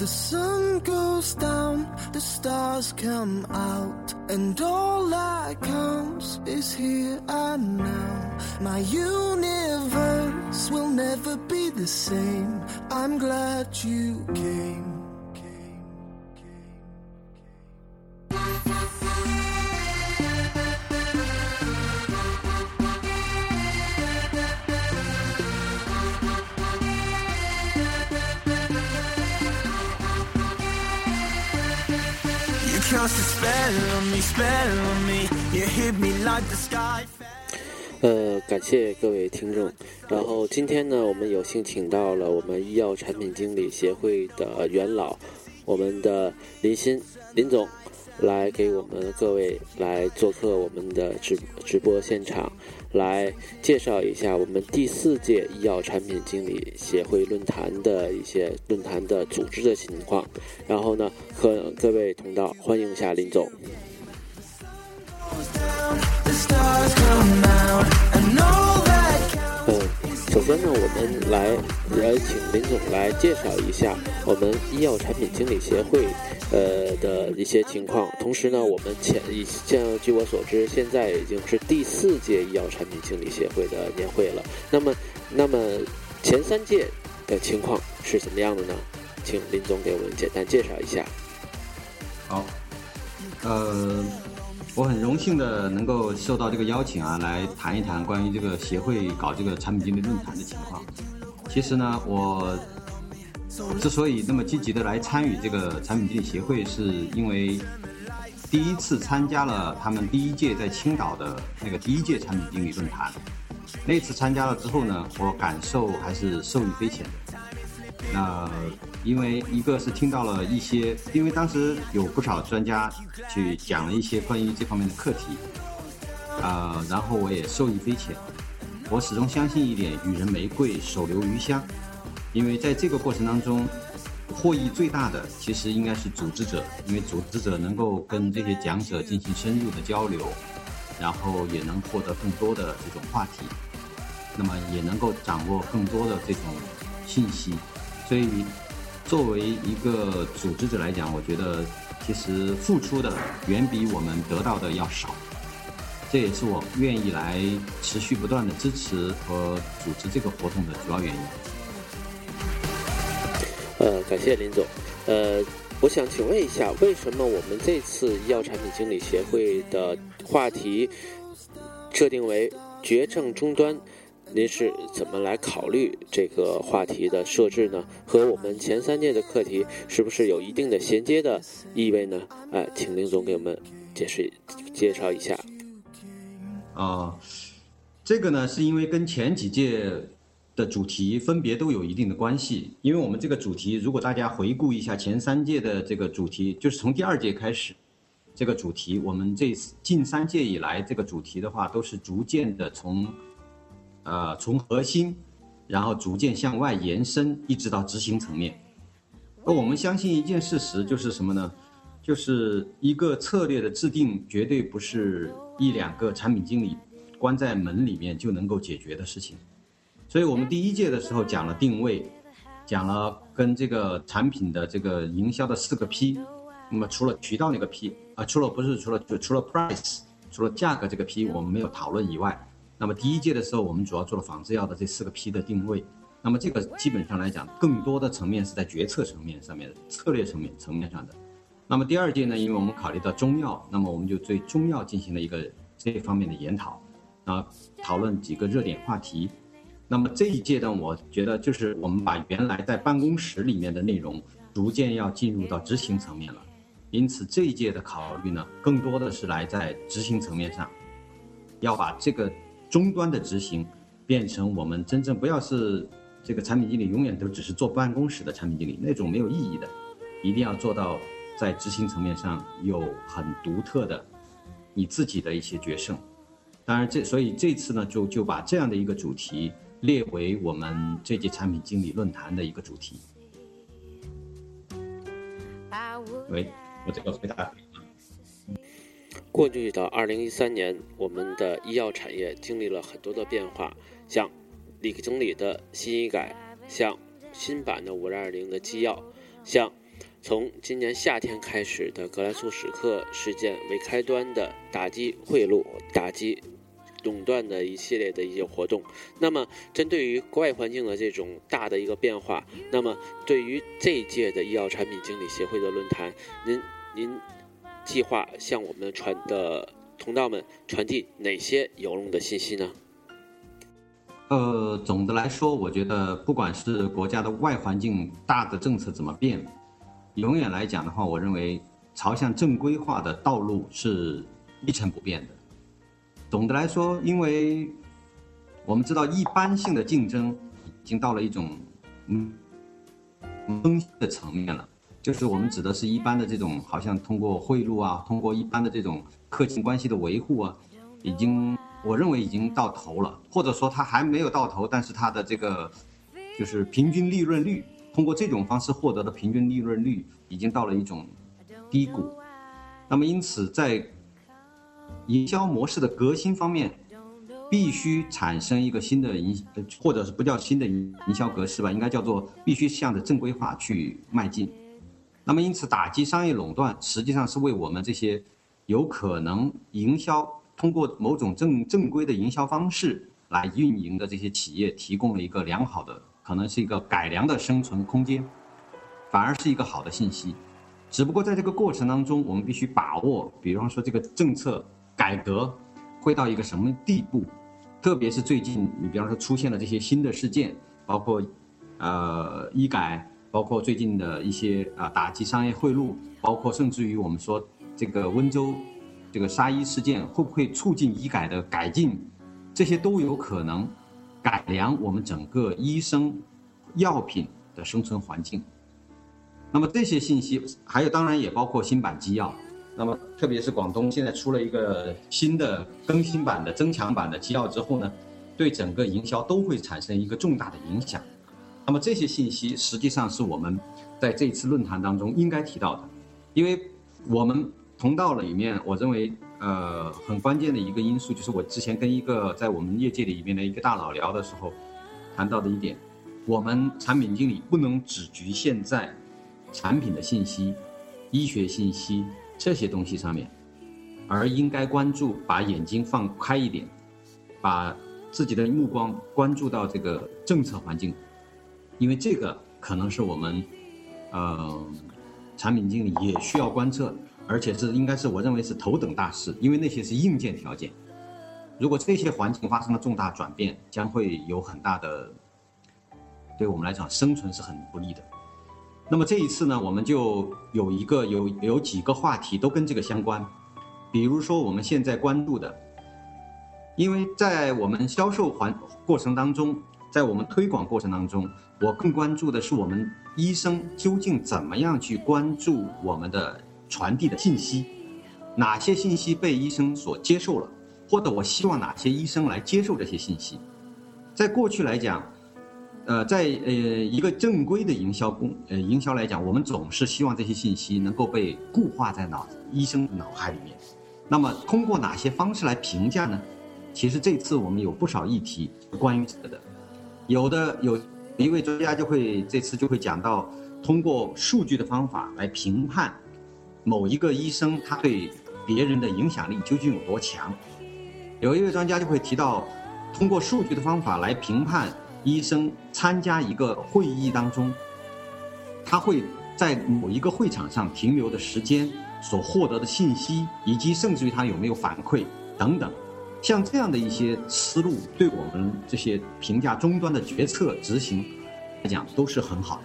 The sun goes down, the stars come out, and all that counts is here and now. My universe will never be the same. I'm glad you came. 呃，感谢各位听众。然后今天呢，我们有幸请到了我们医药产品经理协会的元老，我们的林鑫林总，来给我们各位来做客我们的直直播现场。来介绍一下我们第四届医药产品经理协会论坛的一些论坛的组织的情况，然后呢，和各位同道欢迎一下林总。首先呢，我们来来请林总来介绍一下我们医药产品经理协会呃的一些情况。同时呢，我们前以像据我所知，现在已经是第四届医药产品经理协会的年会了。那么，那么前三届的情况是怎么样的呢？请林总给我们简单介绍一下。好，呃。我很荣幸的能够受到这个邀请啊，来谈一谈关于这个协会搞这个产品经理论坛的情况。其实呢，我之所以那么积极的来参与这个产品经理协会，是因为第一次参加了他们第一届在青岛的那个第一届产品经理论坛。那次参加了之后呢，我感受还是受益匪浅的。那因为一个是听到了一些，因为当时有不少专家去讲了一些关于这方面的课题，啊，然后我也受益匪浅。我始终相信一点：予人玫瑰，手留余香。因为在这个过程当中，获益最大的其实应该是组织者，因为组织者能够跟这些讲者进行深入的交流，然后也能获得更多的这种话题，那么也能够掌握更多的这种信息，所以。作为一个组织者来讲，我觉得其实付出的远比我们得到的要少，这也是我愿意来持续不断的支持和组织这个活动的主要原因。呃，感谢林总。呃，我想请问一下，为什么我们这次医药产品经理协会的话题设定为绝症终端？您是怎么来考虑这个话题的设置呢？和我们前三届的课题是不是有一定的衔接的意味呢？哎，请林总给我们解释介绍一下。啊，这个呢是因为跟前几届的主题分别都有一定的关系。因为我们这个主题，如果大家回顾一下前三届的这个主题，就是从第二届开始，这个主题我们这近三届以来这个主题的话，都是逐渐的从。呃，从核心，然后逐渐向外延伸，一直到执行层面。而我们相信一件事实，就是什么呢？就是一个策略的制定，绝对不是一两个产品经理关在门里面就能够解决的事情。所以我们第一届的时候讲了定位，讲了跟这个产品的这个营销的四个 P。那么除了渠道那个 P 啊，除了不是除了就除了 price，除了价格这个 P 我们没有讨论以外。那么第一届的时候，我们主要做了仿制药的这四个 P 的定位。那么这个基本上来讲，更多的层面是在决策层面上面的策略层面层面上的。那么第二届呢，因为我们考虑到中药，那么我们就对中药进行了一个这方面的研讨，啊，讨论几个热点话题。那么这一届呢，我觉得就是我们把原来在办公室里面的内容，逐渐要进入到执行层面了。因此这一届的考虑呢，更多的是来在执行层面上，要把这个。终端的执行，变成我们真正不要是这个产品经理永远都只是坐办公室的产品经理那种没有意义的，一定要做到在执行层面上有很独特的你自己的一些决胜。当然这所以这次呢就就把这样的一个主题列为我们这届产品经理论坛的一个主题。喂，我这个回答。过去的二零一三年，我们的医药产业经历了很多的变化，像李经理的新医改，像新版的五二零的纪要，像从今年夏天开始的格兰素史克事件为开端的打击贿赂、打击垄断的一系列的一些活动。那么，针对于国外环境的这种大的一个变化，那么对于这一届的医药产品经理协会的论坛，您您计划向我们传的同道们传递哪些有用的信息呢？呃，总的来说，我觉得不管是国家的外环境大的政策怎么变，永远来讲的话，我认为朝向正规化的道路是一成不变的。总的来说，因为我们知道一般性的竞争已经到了一种嗯分析的层面了，就是我们指的是一般的这种，好像通过贿赂啊，通过一般的这种客情关系的维护啊，已经。我认为已经到头了，或者说它还没有到头，但是它的这个就是平均利润率，通过这种方式获得的平均利润率已经到了一种低谷。那么因此，在营销模式的革新方面，必须产生一个新的营，或者是不叫新的营销格式吧，应该叫做必须向着正规化去迈进。那么因此，打击商业垄断实际上是为我们这些有可能营销。通过某种正正规的营销方式来运营的这些企业，提供了一个良好的，可能是一个改良的生存空间，反而是一个好的信息。只不过在这个过程当中，我们必须把握，比方说这个政策改革会到一个什么地步，特别是最近，你比方说出现了这些新的事件，包括呃医改，包括最近的一些啊打击商业贿赂，包括甚至于我们说这个温州。这个杀医事件会不会促进医改的改进？这些都有可能改良我们整个医生、药品的生存环境。那么这些信息，还有当然也包括新版机药。那么特别是广东现在出了一个新的更新版的增强版的机药之后呢，对整个营销都会产生一个重大的影响。那么这些信息实际上是我们在这次论坛当中应该提到的，因为我们。同道里面，我认为呃很关键的一个因素，就是我之前跟一个在我们业界里面的一个大佬聊的时候，谈到的一点，我们产品经理不能只局限在产品的信息、医学信息这些东西上面，而应该关注，把眼睛放开一点，把自己的目光关注到这个政策环境，因为这个可能是我们呃产品经理也需要观测。而且是应该是我认为是头等大事，因为那些是硬件条件。如果这些环境发生了重大转变，将会有很大的，对我们来讲生存是很不利的。那么这一次呢，我们就有一个有有几个话题都跟这个相关，比如说我们现在关注的，因为在我们销售环过程当中，在我们推广过程当中，我更关注的是我们医生究竟怎么样去关注我们的。传递的信息，哪些信息被医生所接受了，或者我希望哪些医生来接受这些信息？在过去来讲，呃，在呃一个正规的营销工呃营销来讲，我们总是希望这些信息能够被固化在脑医生脑海里面。那么通过哪些方式来评价呢？其实这次我们有不少议题关于这个的，有的有一位专家就会这次就会讲到，通过数据的方法来评判。某一个医生他对别人的影响力究竟有多强？有一位专家就会提到，通过数据的方法来评判医生参加一个会议当中，他会在某一个会场上停留的时间、所获得的信息，以及甚至于他有没有反馈等等，像这样的一些思路，对我们这些评价终端的决策执行来讲都是很好的。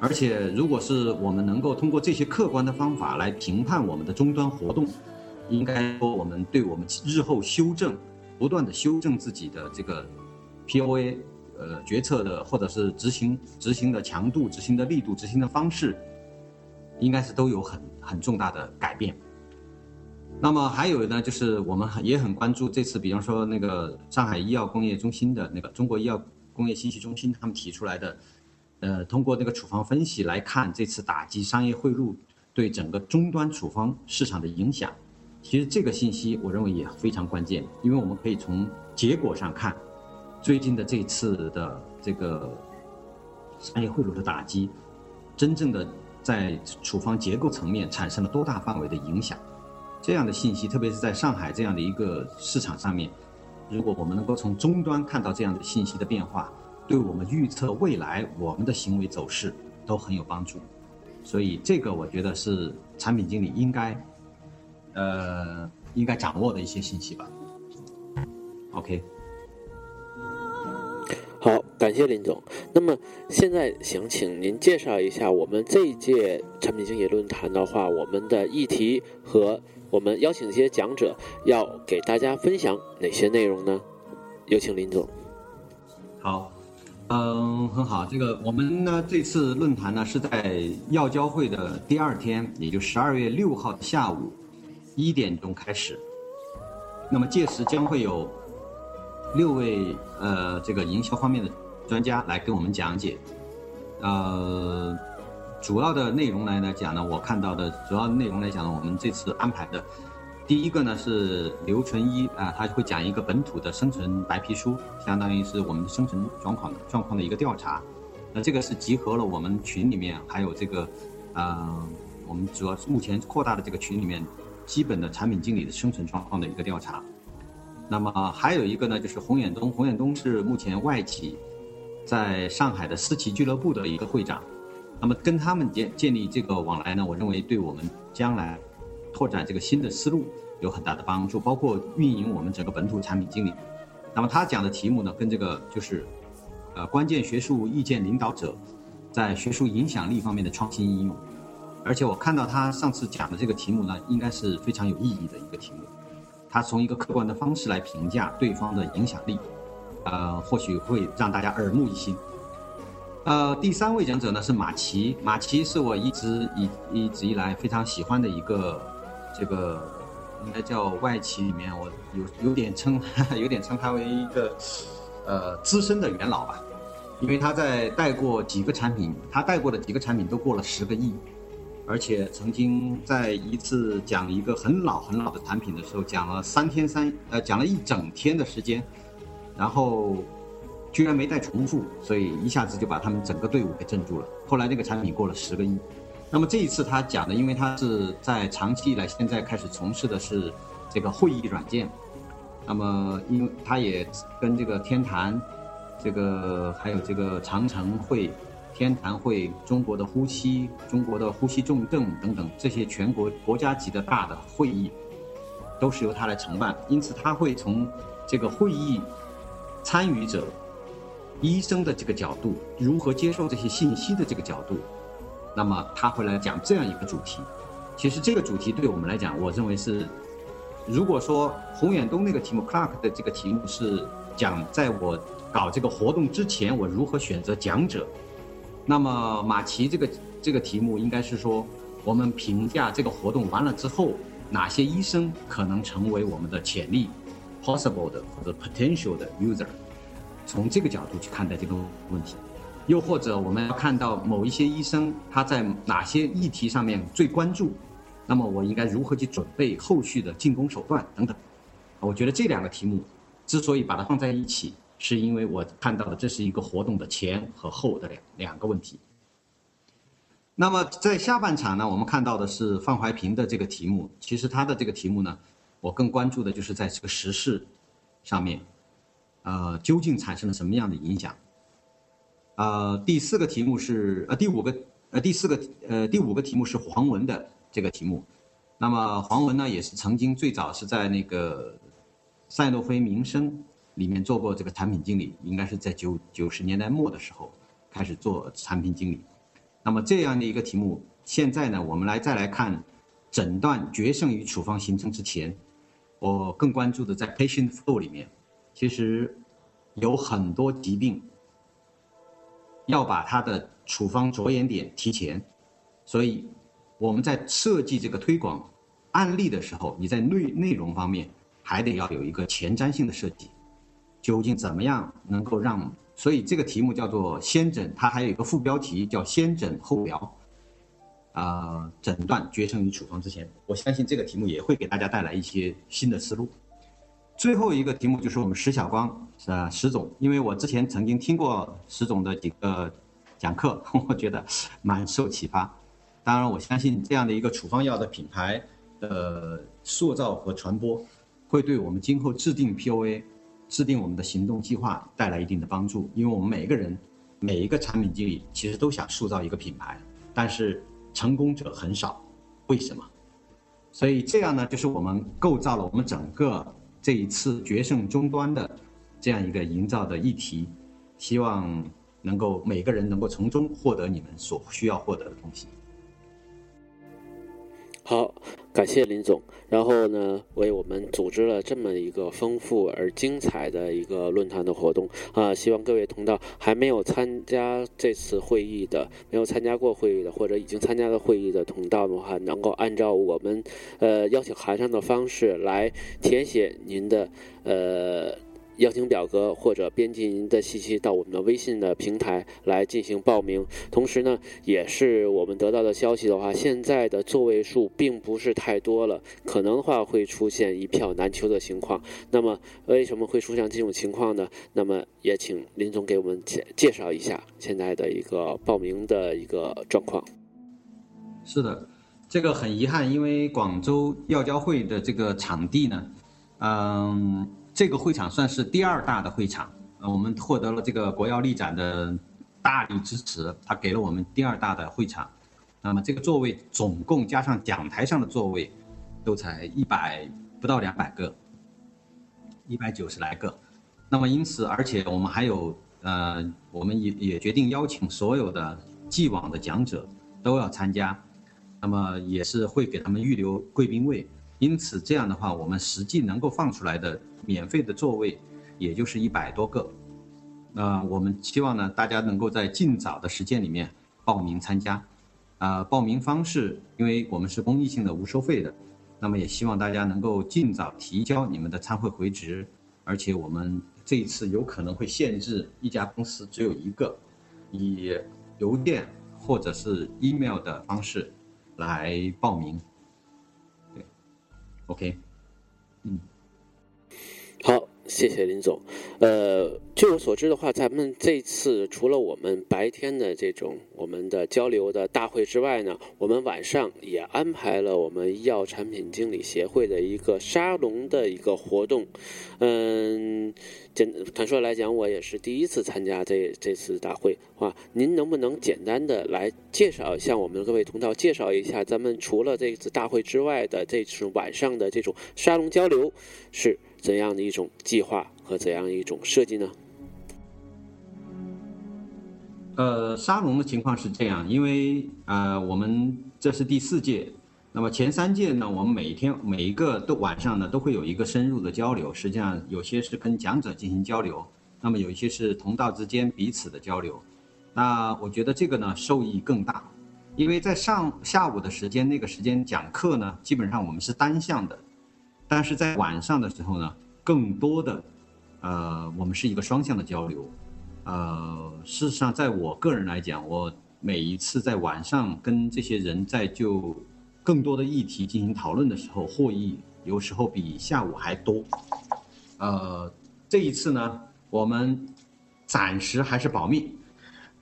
而且，如果是我们能够通过这些客观的方法来评判我们的终端活动，应该说我们对我们日后修正、不断的修正自己的这个 POA 呃决策的或者是执行执行的强度、执行的力度、执行的方式，应该是都有很很重大的改变。那么还有呢，就是我们也很关注这次，比方说那个上海医药工业中心的那个中国医药工业信息中心他们提出来的。呃，通过这个处方分析来看，这次打击商业贿赂对整个终端处方市场的影响，其实这个信息我认为也非常关键，因为我们可以从结果上看，最近的这次的这个商业贿赂的打击，真正的在处方结构层面产生了多大范围的影响。这样的信息，特别是在上海这样的一个市场上面，如果我们能够从终端看到这样的信息的变化，对我们预测未来我们的行为走势都很有帮助。所以，这个我觉得是产品经理应该，呃，应该掌握的一些信息吧。OK。好，感谢林总。那么现在想请您介绍一下我们这一届产品经理论坛的话，我们的议题和。我们邀请一些讲者，要给大家分享哪些内容呢？有请林总。好，嗯，很好。这个我们呢，这次论坛呢是在药交会的第二天，也就十二月六号的下午一点钟开始。那么届时将会有六位呃这个营销方面的专家来跟我们讲解，呃。主要的内容来来讲呢，我看到的主要内容来讲呢，我们这次安排的，第一个呢是刘纯一啊，他会讲一个本土的生存白皮书，相当于是我们生存状况状况的一个调查。那这个是集合了我们群里面还有这个，呃，我们主要目前扩大的这个群里面基本的产品经理的生存状况的一个调查。那么还有一个呢，就是洪远东，洪远东是目前外企在上海的私企俱乐部的一个会长。那么跟他们建建立这个往来呢，我认为对我们将来拓展这个新的思路有很大的帮助，包括运营我们整个本土产品经理。那么他讲的题目呢，跟这个就是，呃，关键学术意见领导者在学术影响力方面的创新应用。而且我看到他上次讲的这个题目呢，应该是非常有意义的一个题目。他从一个客观的方式来评价对方的影响力，呃，或许会让大家耳目一新。呃，第三位讲者呢是马奇，马奇是我一直以一直以来非常喜欢的一个，这个应该叫外企里面，我有有点称 有点称他为一个呃资深的元老吧，因为他在带过几个产品，他带过的几个产品都过了十个亿，而且曾经在一次讲一个很老很老的产品的时候，讲了三天三呃讲了一整天的时间，然后。居然没带重复，所以一下子就把他们整个队伍给镇住了。后来那个产品过了十个亿。那么这一次他讲的，因为他是在长期以来现在开始从事的是这个会议软件，那么因为他也跟这个天坛，这个还有这个长城会、天坛会、中国的呼吸、中国的呼吸重症等等这些全国国家级的大的会议，都是由他来承办。因此他会从这个会议参与者。医生的这个角度，如何接受这些信息的这个角度，那么他会来讲这样一个主题。其实这个主题对我们来讲，我认为是，如果说洪远东那个题目，Clark 的这个题目是讲在我搞这个活动之前，我如何选择讲者，那么马奇这个这个题目应该是说，我们评价这个活动完了之后，哪些医生可能成为我们的潜力 possible 的或者 potential 的 user。从这个角度去看待这个问题，又或者我们要看到某一些医生他在哪些议题上面最关注，那么我应该如何去准备后续的进攻手段等等。我觉得这两个题目之所以把它放在一起，是因为我看到的这是一个活动的前和后的两两个问题。那么在下半场呢，我们看到的是范怀平的这个题目，其实他的这个题目呢，我更关注的就是在这个时事上面。呃，究竟产生了什么样的影响？呃，第四个题目是呃，第五个呃，第四个呃，第五个题目是黄文的这个题目。那么黄文呢，也是曾经最早是在那个赛诺菲民生里面做过这个产品经理，应该是在九九十年代末的时候开始做产品经理。那么这样的一个题目，现在呢，我们来再来看诊断决胜于处方形成之前，我更关注的在 patient flow 里面。其实有很多疾病要把它的处方着眼点提前，所以我们在设计这个推广案例的时候，你在内内容方面还得要有一个前瞻性的设计。究竟怎么样能够让？所以这个题目叫做“先诊”，它还有一个副标题叫“先诊后疗”。啊，诊断决胜于处方之前，我相信这个题目也会给大家带来一些新的思路。最后一个题目就是我们石晓光，呃？石总，因为我之前曾经听过石总的几个讲课，我觉得蛮受启发。当然，我相信这样的一个处方药的品牌的塑造和传播，会对我们今后制定 POA、制定我们的行动计划带来一定的帮助。因为我们每一个人、每一个产品经理其实都想塑造一个品牌，但是成功者很少。为什么？所以这样呢，就是我们构造了我们整个这一次决胜终端的这样一个营造的议题，希望能够每个人能够从中获得你们所需要获得的东西。好，感谢林总。然后呢，为我们组织了这么一个丰富而精彩的一个论坛的活动啊！希望各位同道还没有参加这次会议的、没有参加过会议的，或者已经参加了会议的同道的话，能够按照我们呃邀请函上的方式来填写您的呃。邀请表格或者编辑您的信息到我们的微信的平台来进行报名。同时呢，也是我们得到的消息的话，现在的座位数并不是太多了，可能的话会出现一票难求的情况。那么为什么会出现这种情况呢？那么也请林总给我们介介绍一下现在的一个报名的一个状况。是的，这个很遗憾，因为广州药交会的这个场地呢，嗯。这个会场算是第二大的会场，呃，我们获得了这个国药力展的大力支持，他给了我们第二大的会场。那么这个座位总共加上讲台上的座位，都才一百不到两百个，一百九十来个。那么因此，而且我们还有呃，我们也也决定邀请所有的既往的讲者都要参加，那么也是会给他们预留贵宾位。因此这样的话，我们实际能够放出来的。免费的座位，也就是一百多个。那我们希望呢，大家能够在尽早的时间里面报名参加。啊，报名方式，因为我们是公益性的、无收费的，那么也希望大家能够尽早提交你们的参会回执。而且我们这一次有可能会限制一家公司只有一个，以邮件或者是 email 的方式来报名。，OK，嗯。谢谢林总。呃，据我所知的话，咱们这次除了我们白天的这种我们的交流的大会之外呢，我们晚上也安排了我们医药产品经理协会的一个沙龙的一个活动。嗯，简坦率来讲，我也是第一次参加这这次大会啊。您能不能简单的来介绍，向我们各位同道介绍一下，咱们除了这次大会之外的这次晚上的这种沙龙交流是？怎样的一种计划和怎样一种设计呢？呃，沙龙的情况是这样，因为呃，我们这是第四届，那么前三届呢，我们每一天每一个都晚上呢都会有一个深入的交流，实际上有些是跟讲者进行交流，那么有一些是同道之间彼此的交流。那我觉得这个呢受益更大，因为在上下午的时间那个时间讲课呢，基本上我们是单向的。但是在晚上的时候呢，更多的，呃，我们是一个双向的交流，呃，事实上，在我个人来讲，我每一次在晚上跟这些人在就更多的议题进行讨论的时候，获益有时候比下午还多。呃，这一次呢，我们暂时还是保密，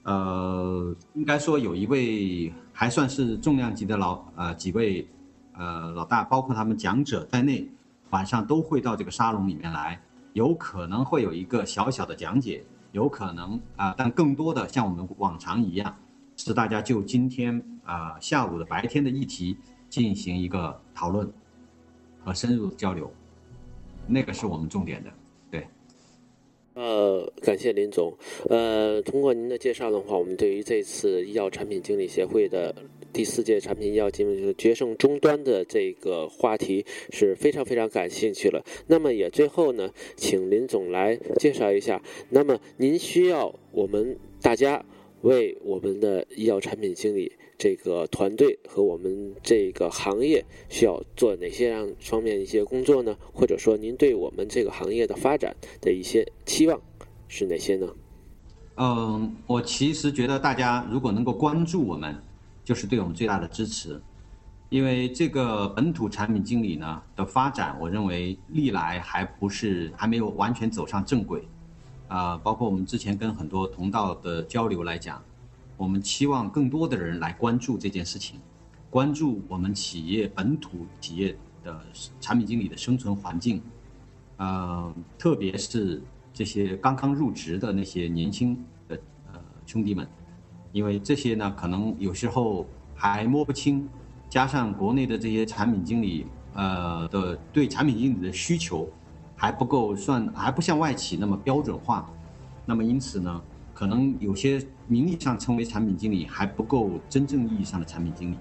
呃，应该说有一位还算是重量级的老呃几位。呃，老大，包括他们讲者在内，晚上都会到这个沙龙里面来，有可能会有一个小小的讲解，有可能啊，但更多的像我们往常一样，是大家就今天啊下午的白天的议题进行一个讨论和深入交流，那个是我们重点的，对。呃，感谢林总。呃，通过您的介绍的话，我们对于这次医药产品经理协会的。第四届产品药就是决胜终端的这个话题是非常非常感兴趣了。那么也最后呢，请林总来介绍一下。那么您需要我们大家为我们的医药产品经理这个团队和我们这个行业需要做哪些样方面一些工作呢？或者说您对我们这个行业的发展的一些期望是哪些呢？嗯，我其实觉得大家如果能够关注我们。就是对我们最大的支持，因为这个本土产品经理呢的发展，我认为历来还不是还没有完全走上正轨，啊，包括我们之前跟很多同道的交流来讲，我们期望更多的人来关注这件事情，关注我们企业本土企业的产品经理的生存环境，呃，特别是这些刚刚入职的那些年轻的呃兄弟们，因为这些呢，可能有时候还摸不清，加上国内的这些产品经理呃的对产品经理的需求还不够算还不像外企那么标准化，那么因此呢。可能有些名义上称为产品经理还不够真正意义上的产品经理，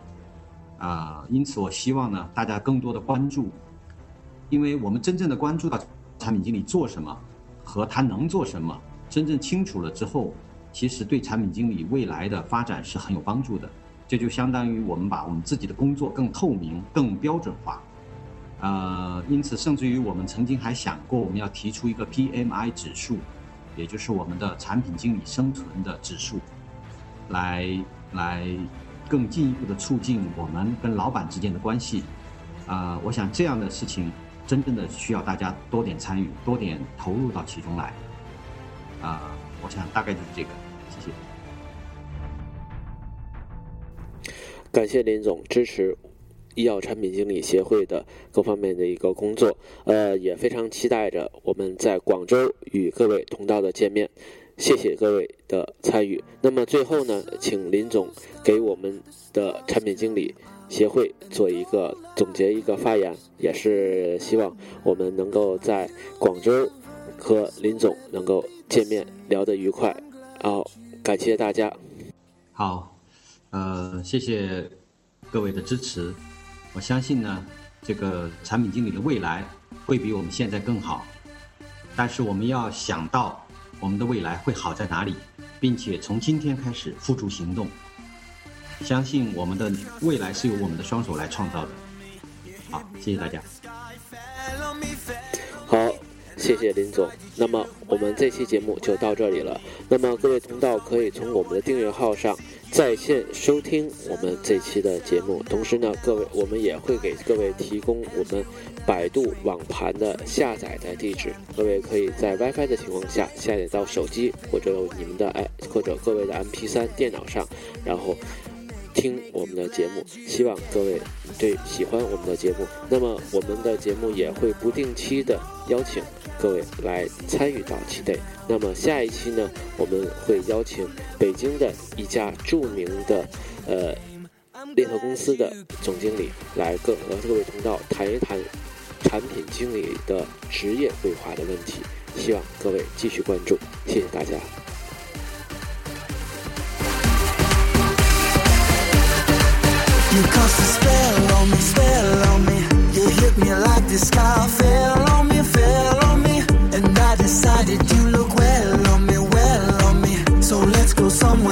啊，因此我希望呢，大家更多的关注，因为我们真正的关注到产品经理做什么和他能做什么，真正清楚了之后，其实对产品经理未来的发展是很有帮助的。这就相当于我们把我们自己的工作更透明、更标准化，呃，因此甚至于我们曾经还想过，我们要提出一个 PMI 指数。也就是我们的产品经理生存的指数，来来更进一步的促进我们跟老板之间的关系，啊，我想这样的事情真正的需要大家多点参与，多点投入到其中来，啊，我想大概就是这个，谢谢。感谢林总支持。医药产品经理协会的各方面的一个工作，呃，也非常期待着我们在广州与各位同道的见面。谢谢各位的参与。那么最后呢，请林总给我们的产品经理协会做一个总结，一个发言，也是希望我们能够在广州和林总能够见面，聊得愉快。好，感谢大家。好，呃，谢谢各位的支持。我相信呢，这个产品经理的未来会比我们现在更好，但是我们要想到我们的未来会好在哪里，并且从今天开始付诸行动。相信我们的未来是由我们的双手来创造的。好，谢谢大家。谢谢林总。那么我们这期节目就到这里了。那么各位同道可以从我们的订阅号上在线收听我们这期的节目。同时呢，各位我们也会给各位提供我们百度网盘的下载的地址。各位可以在 WiFi 的情况下下载到手机或者你们的哎或者各位的 MP3 电脑上，然后。听我们的节目，希望各位对喜欢我们的节目。那么我们的节目也会不定期的邀请各位来参与到其内。那么下一期呢，我们会邀请北京的一家著名的呃猎头公司的总经理来各和各位同道谈一谈产品经理的职业规划的问题。希望各位继续关注，谢谢大家。You cast a spell on me, spell on me. You hit me like the sky fell on me, fell on me. And I decided you look well on me, well on me. So let's go somewhere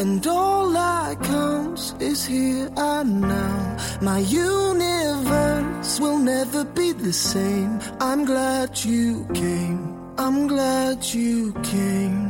And all that counts is here and now. My universe will never be the same. I'm glad you came. I'm glad you came.